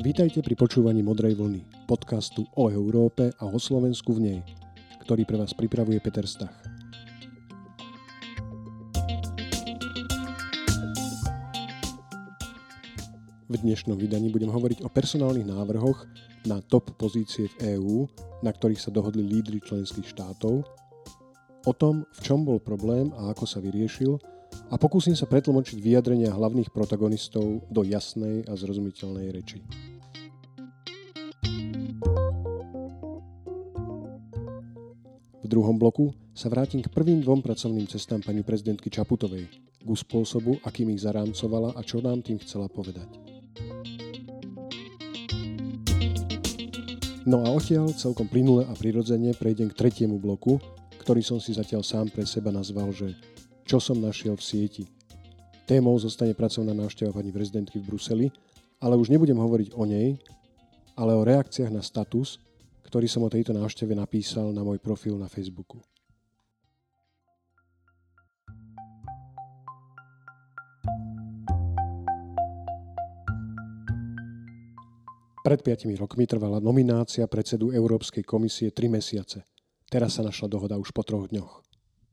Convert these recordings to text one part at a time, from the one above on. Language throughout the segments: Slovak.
Vítajte pri počúvaní Modrej vlny, podcastu o Európe a o Slovensku v nej, ktorý pre vás pripravuje Peter Stach. V dnešnom vydaní budem hovoriť o personálnych návrhoch na top pozície v EÚ, na ktorých sa dohodli lídry členských štátov, o tom, v čom bol problém a ako sa vyriešil a pokúsim sa pretlmočiť vyjadrenia hlavných protagonistov do jasnej a zrozumiteľnej reči. druhom bloku sa vrátim k prvým dvom pracovným cestám pani prezidentky Čaputovej, ku spôsobu, akým ich zarámcovala a čo nám tým chcela povedať. No a odtiaľ celkom plynule a prirodzene prejdem k tretiemu bloku, ktorý som si zatiaľ sám pre seba nazval, že čo som našiel v sieti. Témou zostane pracovná návšteva pani prezidentky v Bruseli, ale už nebudem hovoriť o nej, ale o reakciách na status, ktorý som o tejto návšteve napísal na môj profil na Facebooku. Pred 5 rokmi trvala nominácia predsedu Európskej komisie 3 mesiace. Teraz sa našla dohoda už po troch dňoch.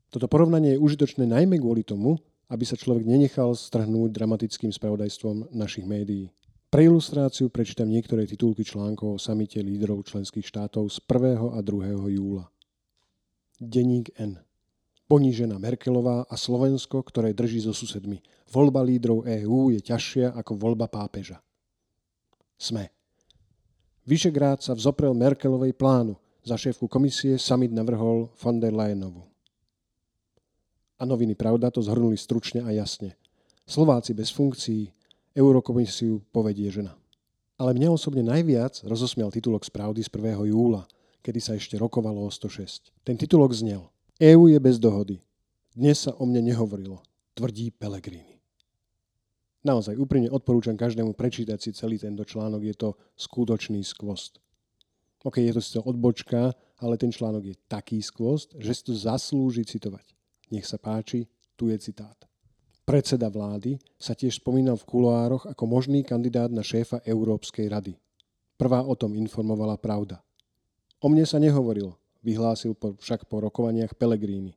Toto porovnanie je užitočné najmä kvôli tomu, aby sa človek nenechal strhnúť dramatickým spravodajstvom našich médií. Pre ilustráciu prečítam niektoré titulky článkov o samite lídrov členských štátov z 1. a 2. júla. Deník N. Ponížená Merkelová a Slovensko, ktoré drží so susedmi. Voľba lídrov EÚ je ťažšia ako voľba pápeža. Sme. Vyšegrád sa vzoprel Merkelovej plánu. Za šéfku komisie summit navrhol von der Leyenovu. A noviny Pravda to zhrnuli stručne a jasne. Slováci bez funkcií, Eurokomisiu povedie žena. Ale mňa osobne najviac rozosmial titulok správdy z 1. júla, kedy sa ešte rokovalo o 106. Ten titulok znel EU je bez dohody. Dnes sa o mne nehovorilo, tvrdí Pellegrini. Naozaj úprimne odporúčam každému prečítať si celý tento článok, je to skutočný skvost. OK, je to sice odbočka, ale ten článok je taký skvost, že si to zaslúži citovať. Nech sa páči, tu je citát. Predseda vlády sa tiež spomínal v kuloároch ako možný kandidát na šéfa Európskej rady. Prvá o tom informovala Pravda. O mne sa nehovorilo, vyhlásil po, však po rokovaniach Pelegríny.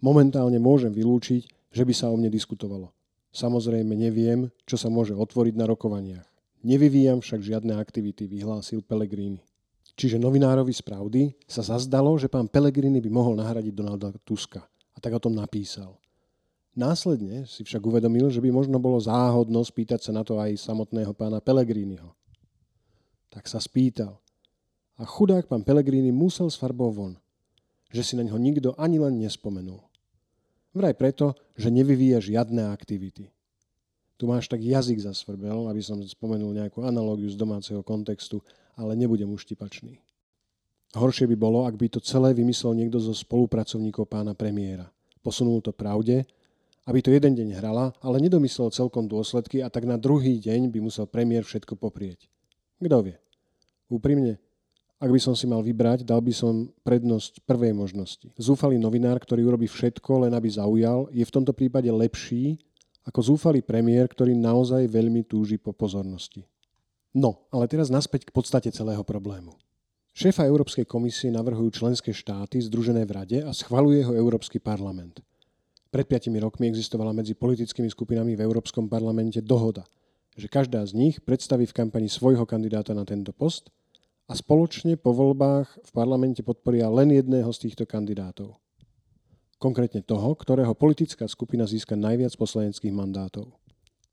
Momentálne môžem vylúčiť, že by sa o mne diskutovalo. Samozrejme neviem, čo sa môže otvoriť na rokovaniach. Nevyvíjam však žiadne aktivity, vyhlásil Pelegrini. Čiže novinárovi z Pravdy sa zazdalo, že pán Pelegrini by mohol nahradiť Donalda Tuska. A tak o tom napísal. Následne si však uvedomil, že by možno bolo záhodno spýtať sa na to aj samotného pána Pelegriniho. Tak sa spýtal. A chudák pán Pelegrini musel s farbou von, že si na ňo nikto ani len nespomenul. Vraj preto, že nevyvíja žiadne aktivity. Tu máš tak jazyk zasvrbel, aby som spomenul nejakú analógiu z domáceho kontextu, ale nebudem už tipačný. Horšie by bolo, ak by to celé vymyslel niekto zo spolupracovníkov pána premiéra. Posunul to pravde aby to jeden deň hrala, ale nedomyslel celkom dôsledky a tak na druhý deň by musel premiér všetko poprieť. Kto vie? Úprimne, ak by som si mal vybrať, dal by som prednosť prvej možnosti. Zúfalý novinár, ktorý urobí všetko, len aby zaujal, je v tomto prípade lepší ako zúfalý premiér, ktorý naozaj veľmi túži po pozornosti. No, ale teraz naspäť k podstate celého problému. Šéfa Európskej komisie navrhujú členské štáty združené v Rade a schvaluje ho Európsky parlament – pred 5 rokmi existovala medzi politickými skupinami v Európskom parlamente dohoda, že každá z nich predstaví v kampani svojho kandidáta na tento post a spoločne po voľbách v parlamente podporia len jedného z týchto kandidátov. Konkrétne toho, ktorého politická skupina získa najviac poslaneckých mandátov.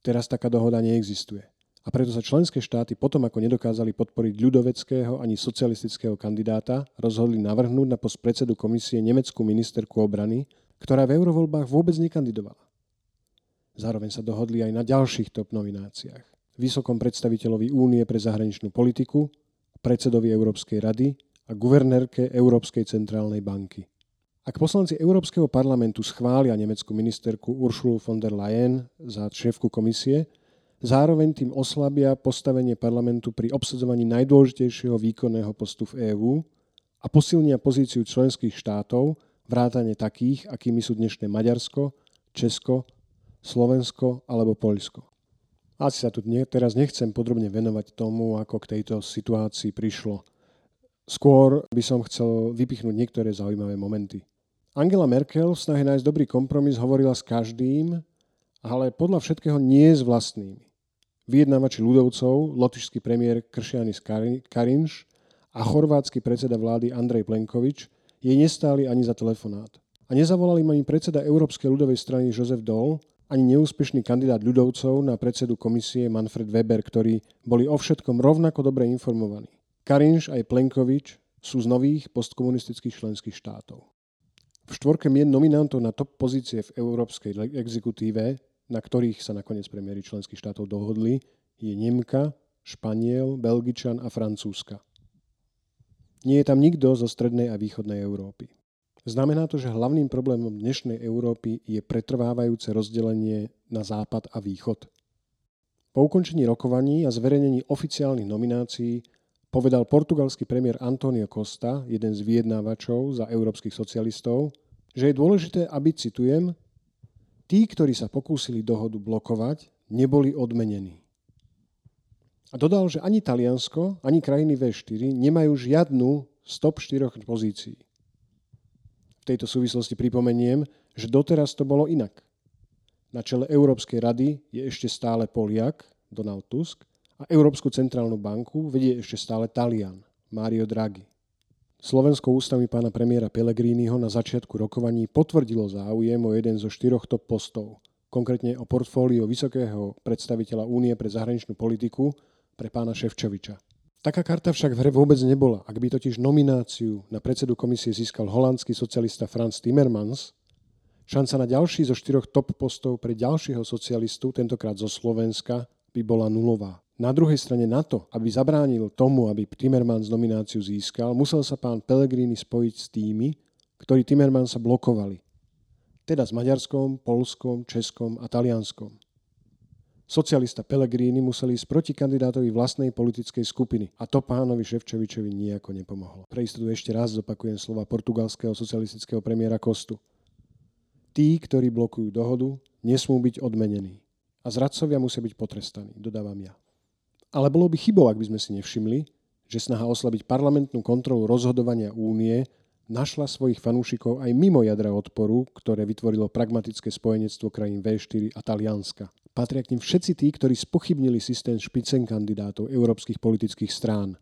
Teraz taká dohoda neexistuje. A preto sa členské štáty potom, ako nedokázali podporiť ľudoveckého ani socialistického kandidáta, rozhodli navrhnúť na post predsedu komisie nemeckú ministerku obrany ktorá v eurovoľbách vôbec nekandidovala. Zároveň sa dohodli aj na ďalších top nomináciách. Vysokom predstaviteľovi Únie pre zahraničnú politiku, predsedovi Európskej rady a guvernérke Európskej centrálnej banky. Ak poslanci Európskeho parlamentu schvália nemeckú ministerku Uršulu von der Leyen za šéfku komisie, zároveň tým oslabia postavenie parlamentu pri obsadzovaní najdôležitejšieho výkonného postu v EÚ a posilnia pozíciu členských štátov vrátane takých, akými sú dnešné Maďarsko, Česko, Slovensko alebo Poľsko. Asi sa tu ne, teraz nechcem podrobne venovať tomu, ako k tejto situácii prišlo. Skôr by som chcel vypichnúť niektoré zaujímavé momenty. Angela Merkel v snahe nájsť dobrý kompromis hovorila s každým, ale podľa všetkého nie s vlastnými. Vyjednávači ľudovcov, lotišský premiér Kršianis Karinš a chorvátsky predseda vlády Andrej Plenkovič jej nestáli ani za telefonát. A nezavolali ani predseda Európskej ľudovej strany Jozef Dol, ani neúspešný kandidát ľudovcov na predsedu komisie Manfred Weber, ktorí boli o všetkom rovnako dobre informovaní. Karinš aj Plenkovič sú z nových postkomunistických členských štátov. V štvorke mien nominantov na top pozície v európskej exekutíve, na ktorých sa nakoniec premiéry členských štátov dohodli, je Nemka, Španiel, Belgičan a Francúzska. Nie je tam nikto zo strednej a východnej Európy. Znamená to, že hlavným problémom dnešnej Európy je pretrvávajúce rozdelenie na západ a východ. Po ukončení rokovaní a zverejnení oficiálnych nominácií povedal portugalský premiér Antonio Costa, jeden z vyjednávačov za európskych socialistov, že je dôležité, aby, citujem, tí, ktorí sa pokúsili dohodu blokovať, neboli odmenení. A dodal, že ani Taliansko, ani krajiny V4 nemajú žiadnu z top 4 pozícií tejto súvislosti pripomeniem, že doteraz to bolo inak. Na čele Európskej rady je ešte stále Poliak, Donald Tusk, a Európsku centrálnu banku vedie ešte stále Talian, Mario Draghi. Slovensko ústavy pána premiéra Pellegriniho na začiatku rokovaní potvrdilo záujem o jeden zo štyroch top postov, konkrétne o portfólio vysokého predstaviteľa Únie pre zahraničnú politiku pre pána Ševčoviča. Taká karta však v hre vôbec nebola. Ak by totiž nomináciu na predsedu komisie získal holandský socialista Franz Timmermans, šanca na ďalší zo štyroch top postov pre ďalšieho socialistu, tentokrát zo Slovenska, by bola nulová. Na druhej strane na to, aby zabránil tomu, aby Timmermans nomináciu získal, musel sa pán Pellegrini spojiť s tými, ktorí Timmermansa blokovali. Teda s Maďarskom, Polskom, Českom a Talianskom socialista Pellegrini museli ísť proti kandidátovi vlastnej politickej skupiny a to pánovi Ševčovičovi nejako nepomohlo. Pre istotu ešte raz zopakujem slova portugalského socialistického premiéra Kostu. Tí, ktorí blokujú dohodu, nesmú byť odmenení. A zradcovia musia byť potrestaní, dodávam ja. Ale bolo by chybou, ak by sme si nevšimli, že snaha oslabiť parlamentnú kontrolu rozhodovania únie našla svojich fanúšikov aj mimo jadra odporu, ktoré vytvorilo pragmatické spojenectvo krajín V4 a Talianska. Patria k nim všetci tí, ktorí spochybnili systém špicen kandidátov európskych politických strán.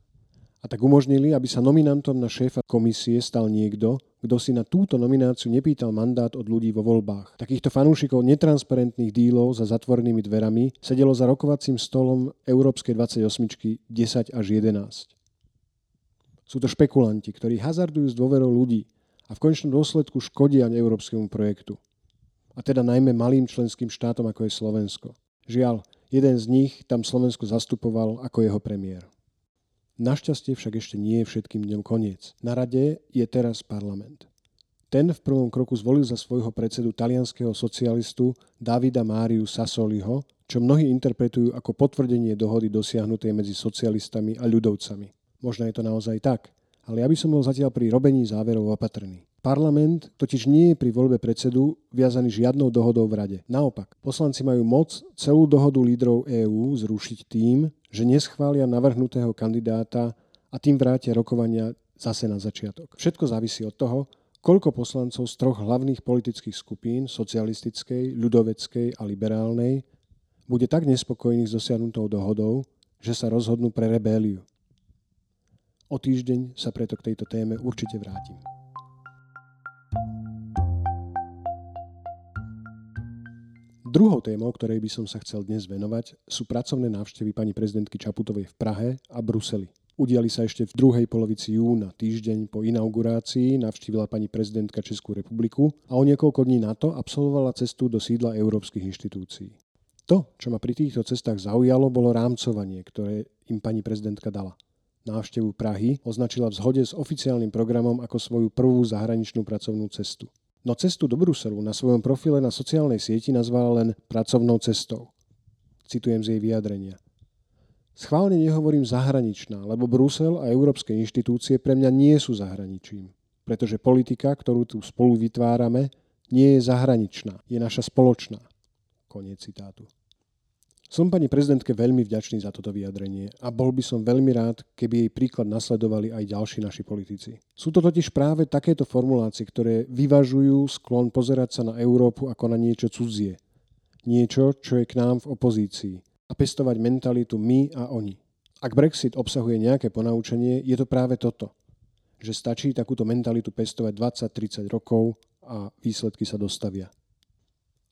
A tak umožnili, aby sa nominantom na šéfa komisie stal niekto, kto si na túto nomináciu nepýtal mandát od ľudí vo voľbách. Takýchto fanúšikov netransparentných dílov za zatvorenými dverami sedelo za rokovacím stolom Európskej 28 10 až 11. Sú to špekulanti, ktorí hazardujú s dôverou ľudí a v konečnom dôsledku škodia európskemu projektu a teda najmä malým členským štátom, ako je Slovensko. Žiaľ, jeden z nich tam Slovensko zastupoval ako jeho premiér. Našťastie však ešte nie je všetkým dňom koniec. Na rade je teraz parlament. Ten v prvom kroku zvolil za svojho predsedu talianského socialistu Davida Máriu Sassoliho, čo mnohí interpretujú ako potvrdenie dohody dosiahnutej medzi socialistami a ľudovcami. Možno je to naozaj tak, ale ja by som bol zatiaľ pri robení záverov opatrný. Parlament totiž nie je pri voľbe predsedu viazaný žiadnou dohodou v rade. Naopak, poslanci majú moc celú dohodu lídrov EÚ zrušiť tým, že neschvália navrhnutého kandidáta a tým vrátia rokovania zase na začiatok. Všetko závisí od toho, koľko poslancov z troch hlavných politických skupín, socialistickej, ľudoveckej a liberálnej, bude tak nespokojných s dosiahnutou dohodou, že sa rozhodnú pre rebéliu. O týždeň sa preto k tejto téme určite vrátim. Druhou témou, ktorej by som sa chcel dnes venovať, sú pracovné návštevy pani prezidentky Čaputovej v Prahe a Bruseli. Udiali sa ešte v druhej polovici júna, týždeň po inaugurácii, navštívila pani prezidentka Českú republiku a o niekoľko dní na to absolvovala cestu do sídla európskych inštitúcií. To, čo ma pri týchto cestách zaujalo, bolo rámcovanie, ktoré im pani prezidentka dala. Návštevu Prahy označila v zhode s oficiálnym programom ako svoju prvú zahraničnú pracovnú cestu. No cestu do Bruselu na svojom profile na sociálnej sieti nazvala len pracovnou cestou. Citujem z jej vyjadrenia. Schválne nehovorím zahraničná, lebo Brusel a európske inštitúcie pre mňa nie sú zahraničím. Pretože politika, ktorú tu spolu vytvárame, nie je zahraničná, je naša spoločná. Koniec citátu. Som pani prezidentke veľmi vďačný za toto vyjadrenie a bol by som veľmi rád, keby jej príklad nasledovali aj ďalší naši politici. Sú to totiž práve takéto formulácie, ktoré vyvažujú sklon pozerať sa na Európu ako na niečo cudzie. Niečo, čo je k nám v opozícii. A pestovať mentalitu my a oni. Ak Brexit obsahuje nejaké ponaučenie, je to práve toto. Že stačí takúto mentalitu pestovať 20-30 rokov a výsledky sa dostavia.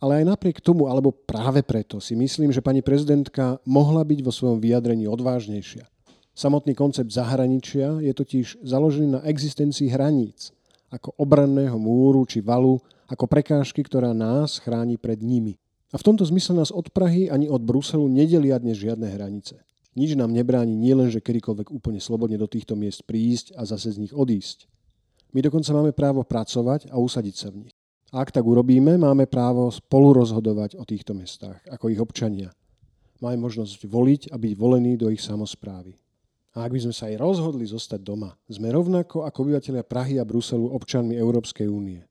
Ale aj napriek tomu, alebo práve preto, si myslím, že pani prezidentka mohla byť vo svojom vyjadrení odvážnejšia. Samotný koncept zahraničia je totiž založený na existencii hraníc, ako obranného múru či valu, ako prekážky, ktorá nás chráni pred nimi. A v tomto zmysle nás od Prahy ani od Bruselu nedelia dnes žiadne hranice. Nič nám nebráni nielen, že kedykoľvek úplne slobodne do týchto miest prísť a zase z nich odísť. My dokonca máme právo pracovať a usadiť sa v nich. A ak tak urobíme, máme právo spolu rozhodovať o týchto mestách, ako ich občania. Máme možnosť voliť a byť volení do ich samozprávy. A ak by sme sa aj rozhodli zostať doma, sme rovnako ako obyvateľia Prahy a Bruselu občanmi Európskej únie.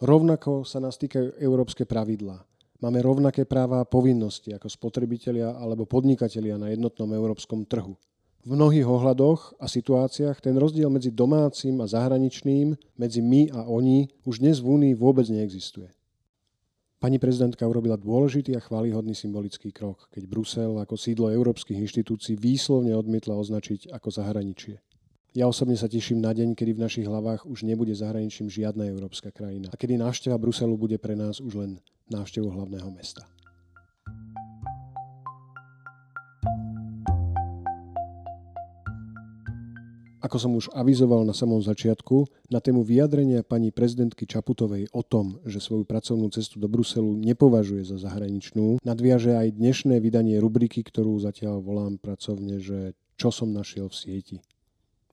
Rovnako sa nás týkajú európske pravidlá. Máme rovnaké práva a povinnosti ako spotrebitelia alebo podnikatelia na jednotnom európskom trhu. V mnohých ohľadoch a situáciách ten rozdiel medzi domácim a zahraničným, medzi my a oni, už dnes v Únii vôbec neexistuje. Pani prezidentka urobila dôležitý a chválihodný symbolický krok, keď Brusel ako sídlo európskych inštitúcií výslovne odmietla označiť ako zahraničie. Ja osobne sa teším na deň, kedy v našich hlavách už nebude zahraničím žiadna európska krajina a kedy návšteva Bruselu bude pre nás už len návštevou hlavného mesta. Ako som už avizoval na samom začiatku, na tému vyjadrenia pani prezidentky Čaputovej o tom, že svoju pracovnú cestu do Bruselu nepovažuje za zahraničnú, nadviaže aj dnešné vydanie rubriky, ktorú zatiaľ volám pracovne, že čo som našiel v sieti.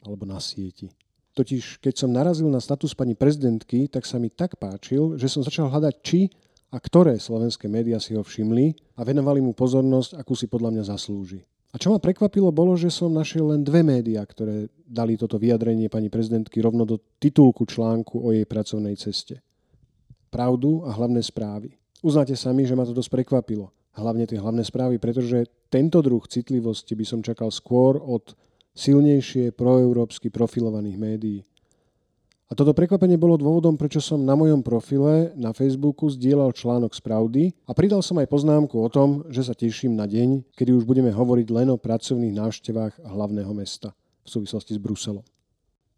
Alebo na sieti. Totiž, keď som narazil na status pani prezidentky, tak sa mi tak páčil, že som začal hľadať, či a ktoré slovenské médiá si ho všimli a venovali mu pozornosť, akú si podľa mňa zaslúži. A čo ma prekvapilo, bolo, že som našiel len dve médiá, ktoré dali toto vyjadrenie pani prezidentky rovno do titulku článku o jej pracovnej ceste. Pravdu a hlavné správy. Uznáte sami, že ma to dosť prekvapilo. Hlavne tie hlavné správy, pretože tento druh citlivosti by som čakal skôr od silnejšie proeurópsky profilovaných médií. A toto prekvapenie bolo dôvodom, prečo som na mojom profile na Facebooku zdieľal článok z pravdy a pridal som aj poznámku o tom, že sa teším na deň, kedy už budeme hovoriť len o pracovných návštevách hlavného mesta v súvislosti s Bruselom.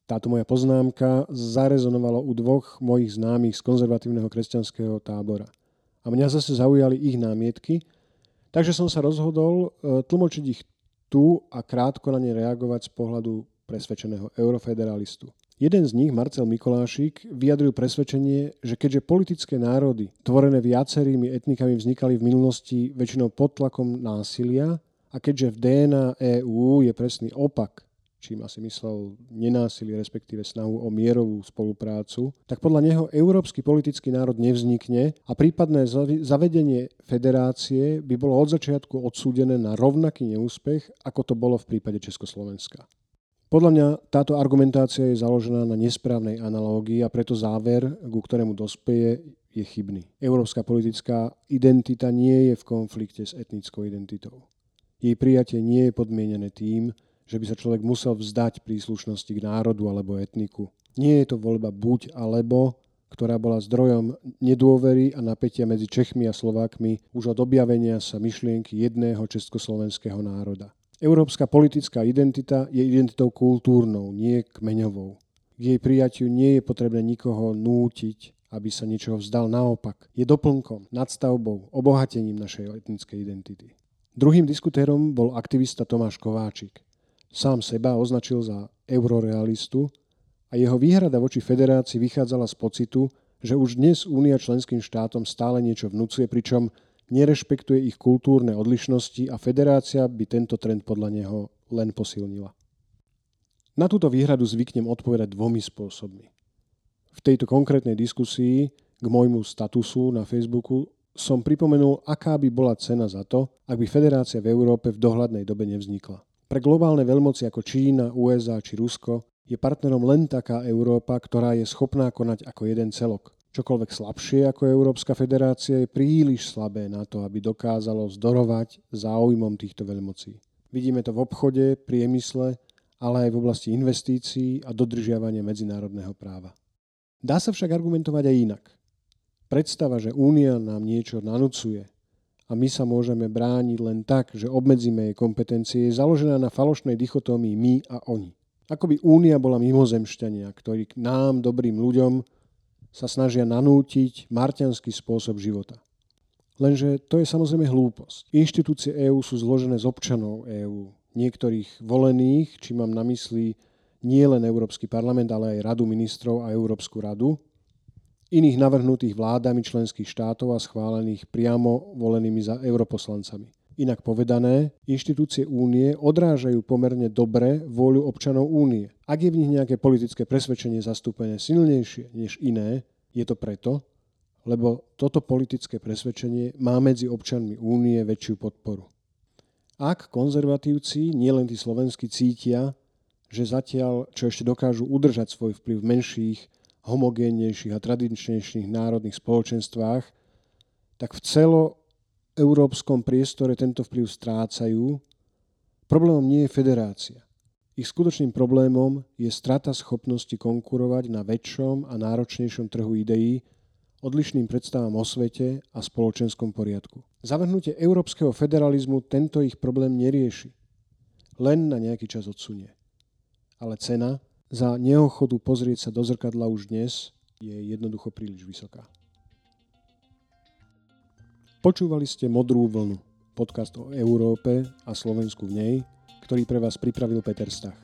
Táto moja poznámka zarezonovala u dvoch mojich známych z konzervatívneho kresťanského tábora. A mňa zase zaujali ich námietky, takže som sa rozhodol e, tlmočiť ich tu a krátko na ne reagovať z pohľadu presvedčeného eurofederalistu. Jeden z nich, Marcel Mikolášik, vyjadril presvedčenie, že keďže politické národy, tvorené viacerými etnikami, vznikali v minulosti väčšinou pod tlakom násilia a keďže v DNA EÚ je presný opak, čím asi myslel nenásilie, respektíve snahu o mierovú spoluprácu, tak podľa neho európsky politický národ nevznikne a prípadné zavedenie federácie by bolo od začiatku odsúdené na rovnaký neúspech, ako to bolo v prípade Československa. Podľa mňa táto argumentácia je založená na nesprávnej analógii a preto záver, ku ktorému dospeje, je chybný. Európska politická identita nie je v konflikte s etnickou identitou. Jej prijatie nie je podmienené tým, že by sa človek musel vzdať príslušnosti k národu alebo etniku. Nie je to voľba buď alebo, ktorá bola zdrojom nedôvery a napätia medzi Čechmi a Slovákmi už od objavenia sa myšlienky jedného československého národa. Európska politická identita je identitou kultúrnou, nie kmeňovou. K jej prijatiu nie je potrebné nikoho nútiť, aby sa niečoho vzdal. Naopak, je doplnkom, nadstavbou, obohatením našej etnickej identity. Druhým diskutérom bol aktivista Tomáš Kováčik. Sám seba označil za eurorealistu a jeho výhrada voči federácii vychádzala z pocitu, že už dnes Únia členským štátom stále niečo vnúcuje, pričom nerešpektuje ich kultúrne odlišnosti a federácia by tento trend podľa neho len posilnila. Na túto výhradu zvyknem odpovedať dvomi spôsobmi. V tejto konkrétnej diskusii k môjmu statusu na Facebooku som pripomenul, aká by bola cena za to, ak by federácia v Európe v dohľadnej dobe nevznikla. Pre globálne veľmoci ako Čína, USA či Rusko je partnerom len taká Európa, ktorá je schopná konať ako jeden celok. Čokoľvek slabšie ako Európska federácia je príliš slabé na to, aby dokázalo vzdorovať záujmom týchto veľmocí. Vidíme to v obchode, priemysle, ale aj v oblasti investícií a dodržiavania medzinárodného práva. Dá sa však argumentovať aj inak. Predstava, že Únia nám niečo nanúcuje a my sa môžeme brániť len tak, že obmedzíme jej kompetencie, je založená na falošnej dichotómii my a oni. Ako by Únia bola mimozemšťania, ktorí k nám, dobrým ľuďom, sa snažia nanútiť marťanský spôsob života. Lenže to je samozrejme hlúposť. Inštitúcie EÚ sú zložené z občanov EÚ, niektorých volených, či mám na mysli nie len Európsky parlament, ale aj Radu ministrov a Európsku radu, iných navrhnutých vládami členských štátov a schválených priamo volenými za europoslancami. Inak povedané, inštitúcie únie odrážajú pomerne dobre vôľu občanov únie. Ak je v nich nejaké politické presvedčenie zastúpené silnejšie než iné, je to preto, lebo toto politické presvedčenie má medzi občanmi únie väčšiu podporu. Ak konzervatívci, nielen tí slovenskí, cítia, že zatiaľ, čo ešte dokážu udržať svoj vplyv v menších, homogénnejších a tradičnejších národných spoločenstvách, tak v celo európskom priestore tento vplyv strácajú, problémom nie je federácia. Ich skutočným problémom je strata schopnosti konkurovať na väčšom a náročnejšom trhu ideí, odlišným predstavám o svete a spoločenskom poriadku. Zavrhnutie európskeho federalizmu tento ich problém nerieši. Len na nejaký čas odsunie. Ale cena za neochodu pozrieť sa do zrkadla už dnes je jednoducho príliš vysoká. Počúvali ste Modrú vlnu, podcast o Európe a Slovensku v nej, ktorý pre vás pripravil Peter Stach.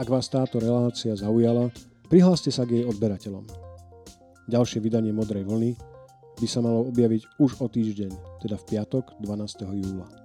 Ak vás táto relácia zaujala, prihláste sa k jej odberateľom. Ďalšie vydanie Modrej vlny by sa malo objaviť už o týždeň, teda v piatok 12. júla.